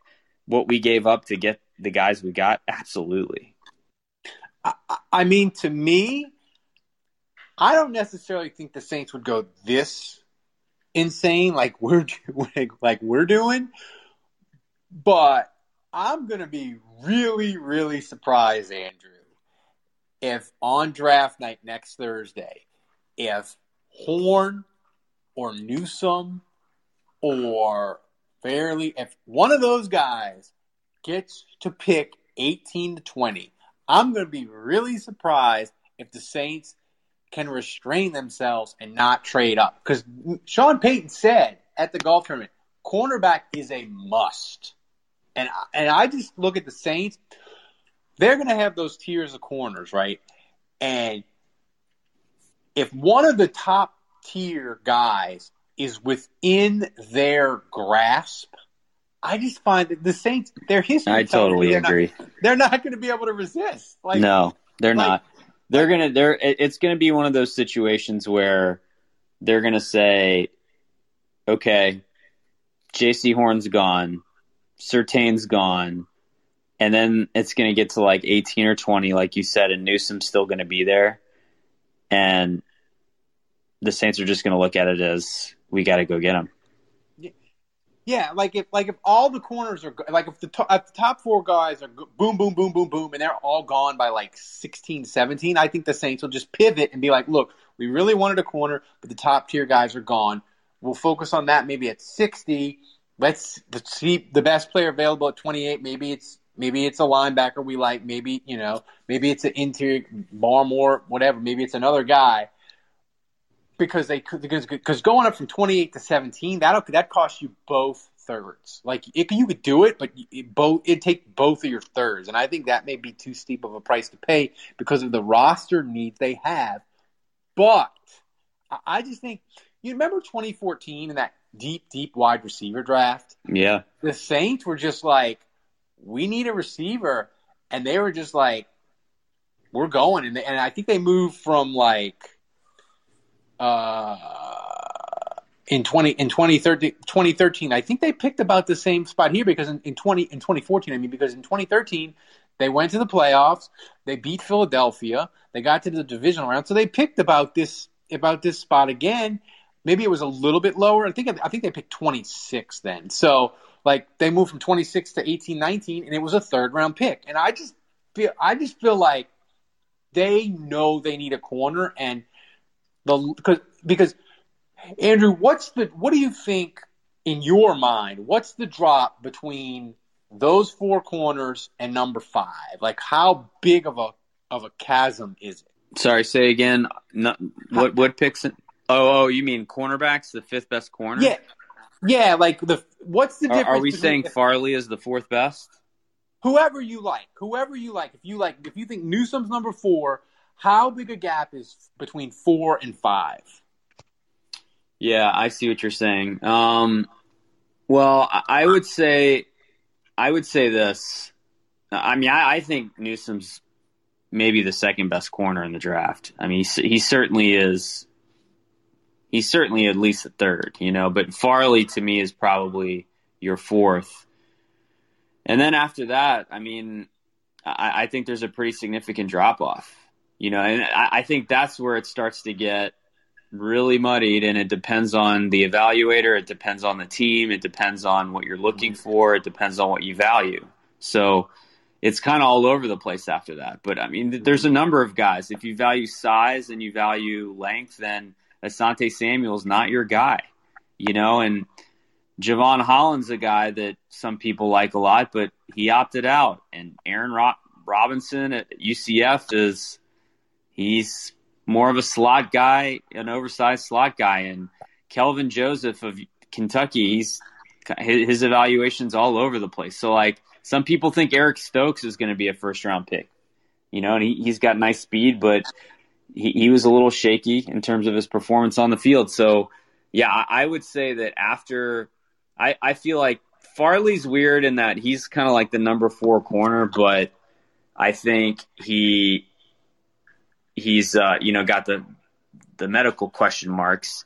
what we gave up to get the guys we got? Absolutely. I mean, to me, I don't necessarily think the Saints would go this insane like we're like, like we're doing, but I'm gonna be really, really surprised, Andrew, if on draft night next Thursday, if Horn or Newsome or Farley, if one of those guys gets to pick 18 to 20, I'm going to be really surprised if the Saints can restrain themselves and not trade up. Because Sean Payton said at the golf tournament, cornerback is a must. And and I just look at the Saints, they're going to have those tiers of corners, right? And if one of the top tier guys is within their grasp, I just find that the Saints, their history. I totally they're not- agree. they're not going to be able to resist. Like, no, they're like- not. They're gonna. They're. It's gonna be one of those situations where they're gonna say, "Okay, Jaycee Horn's gone, Surtain's gone," and then it's gonna get to like eighteen or twenty, like you said, and Newsome's still gonna be there, and the Saints are just gonna look at it as we got to go get him. Yeah, like if like if all the corners are like if the, to, if the top four guys are boom boom boom boom boom and they're all gone by like 16 17, I think the Saints will just pivot and be like, "Look, we really wanted a corner, but the top tier guys are gone. We'll focus on that maybe at 60. Let's, see the best player available at 28. Maybe it's maybe it's a linebacker we like, maybe, you know, maybe it's an interior bar Barmore, whatever, maybe it's another guy." because they because because going up from 28 to 17 that'll that costs you both thirds like it, you could do it but it both it take both of your thirds and i think that may be too steep of a price to pay because of the roster needs they have but I just think you remember 2014 and that deep deep wide receiver draft. Yeah, the saints were just like we need a receiver. And they were just like we're going. And, they, and i think they moved from like uh, in 20 in 2013, 2013 I think they picked about the same spot here because in, in 20 in 2014 I mean because in 2013 they went to the playoffs. They beat Philadelphia. They got to the divisional round. So they picked about this about this spot again maybe it was a little bit lower I think I think they picked 26 then so like they moved from 26 to 18 19 and it was a third round pick and I just feel I just feel like they know they need a corner and the because because Andrew, what's the what do you think in your mind? What's the drop between those four corners and number five? Like how big of a of a chasm is it? sorry. Say again. No, what what picks? It? Oh, oh, you mean cornerbacks, the fifth best corner? Yeah, yeah. Like the what's the difference? are we between- saying Farley is the fourth best? whoever you like, whoever you like. If you like, if you think Newsome's number four, how big a gap is between four and five? Yeah, I see what you're saying. Um, well, I- I would say, I would say this. I mean, I, I think Newsome's maybe the second best corner in the draft. I mean, he, he certainly is. He's certainly at least a third, you know. But Farley to me is probably your fourth. And then after that, I mean, I, I think there's a pretty significant drop off. You know, and I, I think that's where it starts to get really muddied and it depends on the evaluator it depends on the team it depends on what you're looking mm-hmm. for it depends on what you value so it's kind of all over the place after that but i mean there's a number of guys if you value size and you value length then asante samuel's not your guy you know and Jevon Holland's a guy that some people like a lot, but he opted out. And Aaron Ro- Robinson at UCF is he's more of a slot guy, an oversized slot guy, and Kelvin Joseph of Kentucky, he's his evaluations all over the place. So like some people think Eric Stokes is going to be a first round pick, you know, and he, he's got nice speed, but he, he was a little shaky in terms of his performance on the field. So yeah, I, I would say that after I, I feel like Farley's weird in that he's kind of like the number four corner, but I think he he's uh, you know got the the medical question marks.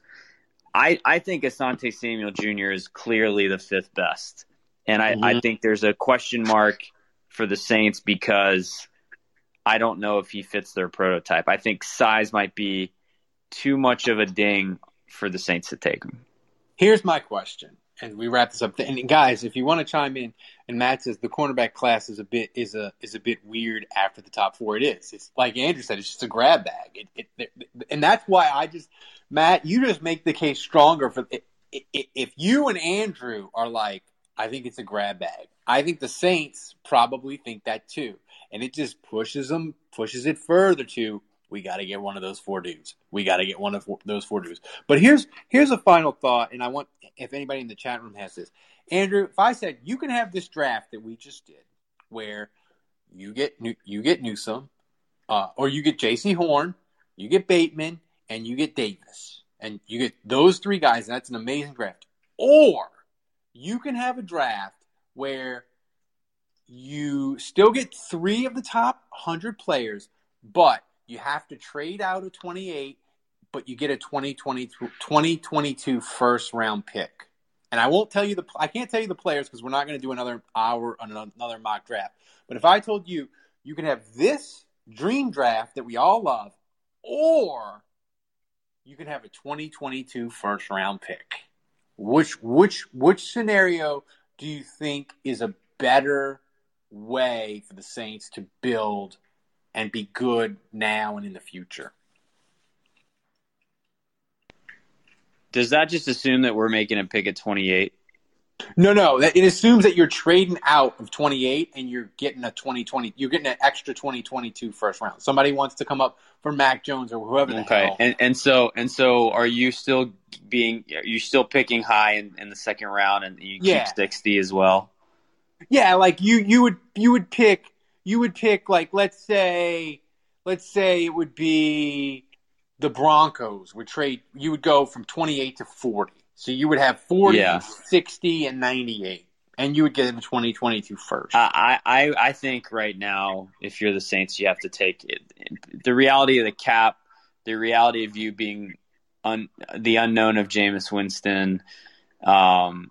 I I think Asante Samuel Jr. is clearly the fifth best, and I, mm-hmm. I think there's a question mark for the Saints because I don't know if he fits their prototype. I think size might be too much of a ding for the Saints to take him. Here's my question and we wrap this up. And guys, if you want to chime in, and Matt says the cornerback class is a bit is a is a bit weird after the top four. It is. It's like Andrew said. It's just a grab bag. It, it, it, and that's why I just Matt, you just make the case stronger for if you and Andrew are like, I think it's a grab bag. I think the Saints probably think that too, and it just pushes them pushes it further to we got to get one of those four dudes. We got to get one of those four dudes. But here's here's a final thought, and I want if anybody in the chat room has this, Andrew. If I said you can have this draft that we just did, where you get you get Newsome, uh, or you get Jaycee Horn, you get Bateman, and you get Davis, and you get those three guys, and that's an amazing draft. Or you can have a draft where you still get three of the top 100 players, but you have to trade out a 28, but you get a 2020, 2022 first round pick. And I won't tell you the I can't tell you the players because we're not going to do another hour on another mock draft. But if I told you you can have this dream draft that we all love, or you can have a 2022 first round pick. Which which which scenario do you think is a better way for the Saints to build and be good now and in the future. Does that just assume that we're making a pick at 28? No, no. It assumes that you're trading out of 28 and you're getting a 2020. You're getting an extra 2022 first round. Somebody wants to come up for Mac Jones or whoever. okay, and and so and so, are you still being? Are you still picking high in, in the second round and you yeah. keep 60 as well? Yeah, like you you would you would pick you would pick like let's say let's say it would be the Broncos would trade you would go from 28 to 40. So you would have 40, yeah. 60 and 98 and you would get a 2022 first. I, I I think right now if you're the Saints you have to take it. The reality of the cap, the reality of you being un, the unknown of Jameis Winston um,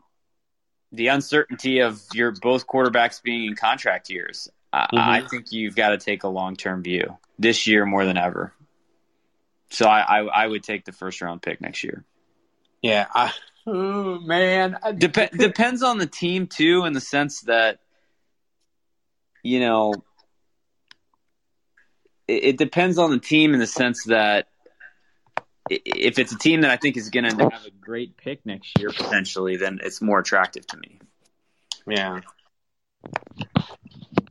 the uncertainty of your both quarterbacks being in contract years. Mm-hmm. I think you've got to take a long term view this year more than ever. So I, I, I would take the first round pick next year. Yeah, I, oh, man. Dep- depends on the team too, in the sense that you know it, it depends on the team in the sense that if it's a team that I think is going to have a great pick next year potentially, then it's more attractive to me. Yeah.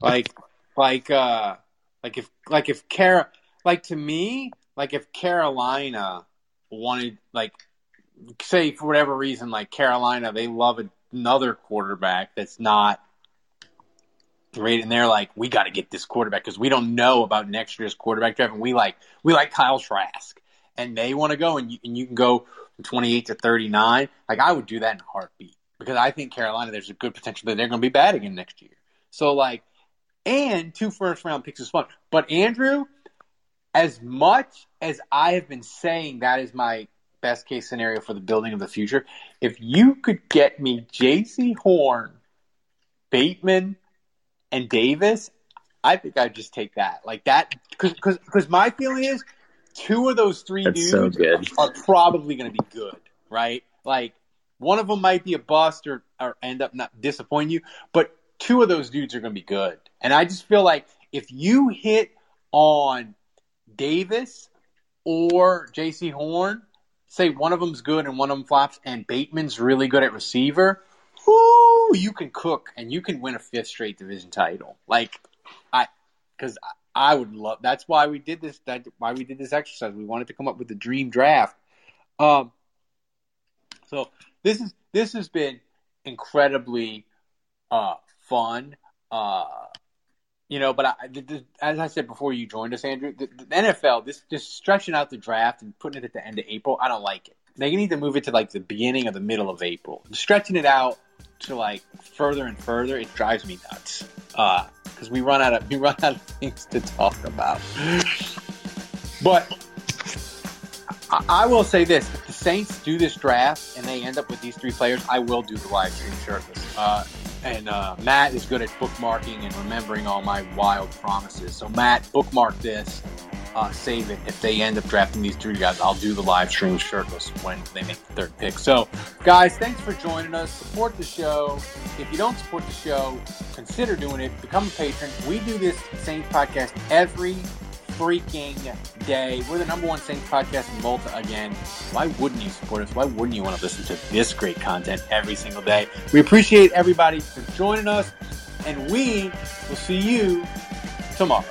Like, like, uh, like if, like if Cara, like to me, like if Carolina wanted, like, say for whatever reason, like Carolina, they love another quarterback that's not great, and they're like, we got to get this quarterback because we don't know about next year's quarterback draft, and we like, we like Kyle Trask, and they want to go, and you, and you can go from 28 to 39. Like I would do that in a heartbeat because I think Carolina, there's a good potential that they're going to be bad again next year. So like and two first round picks is fun. But Andrew, as much as I have been saying that is my best case scenario for the building of the future, if you could get me Jaycee Horn, Bateman, and Davis, I think I'd just take that. Like that, because my feeling is two of those three That's dudes so are probably going to be good, right? Like one of them might be a bust or or end up not disappointing you, but two of those dudes are going to be good. And I just feel like if you hit on Davis or Jaycee Horn, say one of them's good and one of them flops, and Bateman's really good at receiver, whoo, you can cook and you can win a fifth straight division title. Like I, because I would love. That's why we did this. That why we did this exercise. We wanted to come up with the dream draft. Um. So this is this has been incredibly uh, fun. Uh, you know, but I, as I said before you joined us, Andrew, the, the NFL, this just stretching out the draft and putting it at the end of April, I don't like it. They need to move it to like the beginning or the middle of April. Stretching it out to like further and further, it drives me nuts. Uh, because we run out of we run out of things to talk about. But I, I will say this: if the Saints do this draft and they end up with these three players, I will do the live stream shirtless. Uh, and uh, Matt is good at bookmarking and remembering all my wild promises. So Matt, bookmark this, uh, save it. If they end up drafting these three guys, I'll do the live stream shirtless when they make the third pick. So, guys, thanks for joining us. Support the show. If you don't support the show, consider doing it. Become a patron. We do this Saints podcast every freaking day. We're the number one Saints podcast in Malta again. Why wouldn't you support us? Why wouldn't you want to listen to this great content every single day? We appreciate everybody for joining us, and we will see you tomorrow.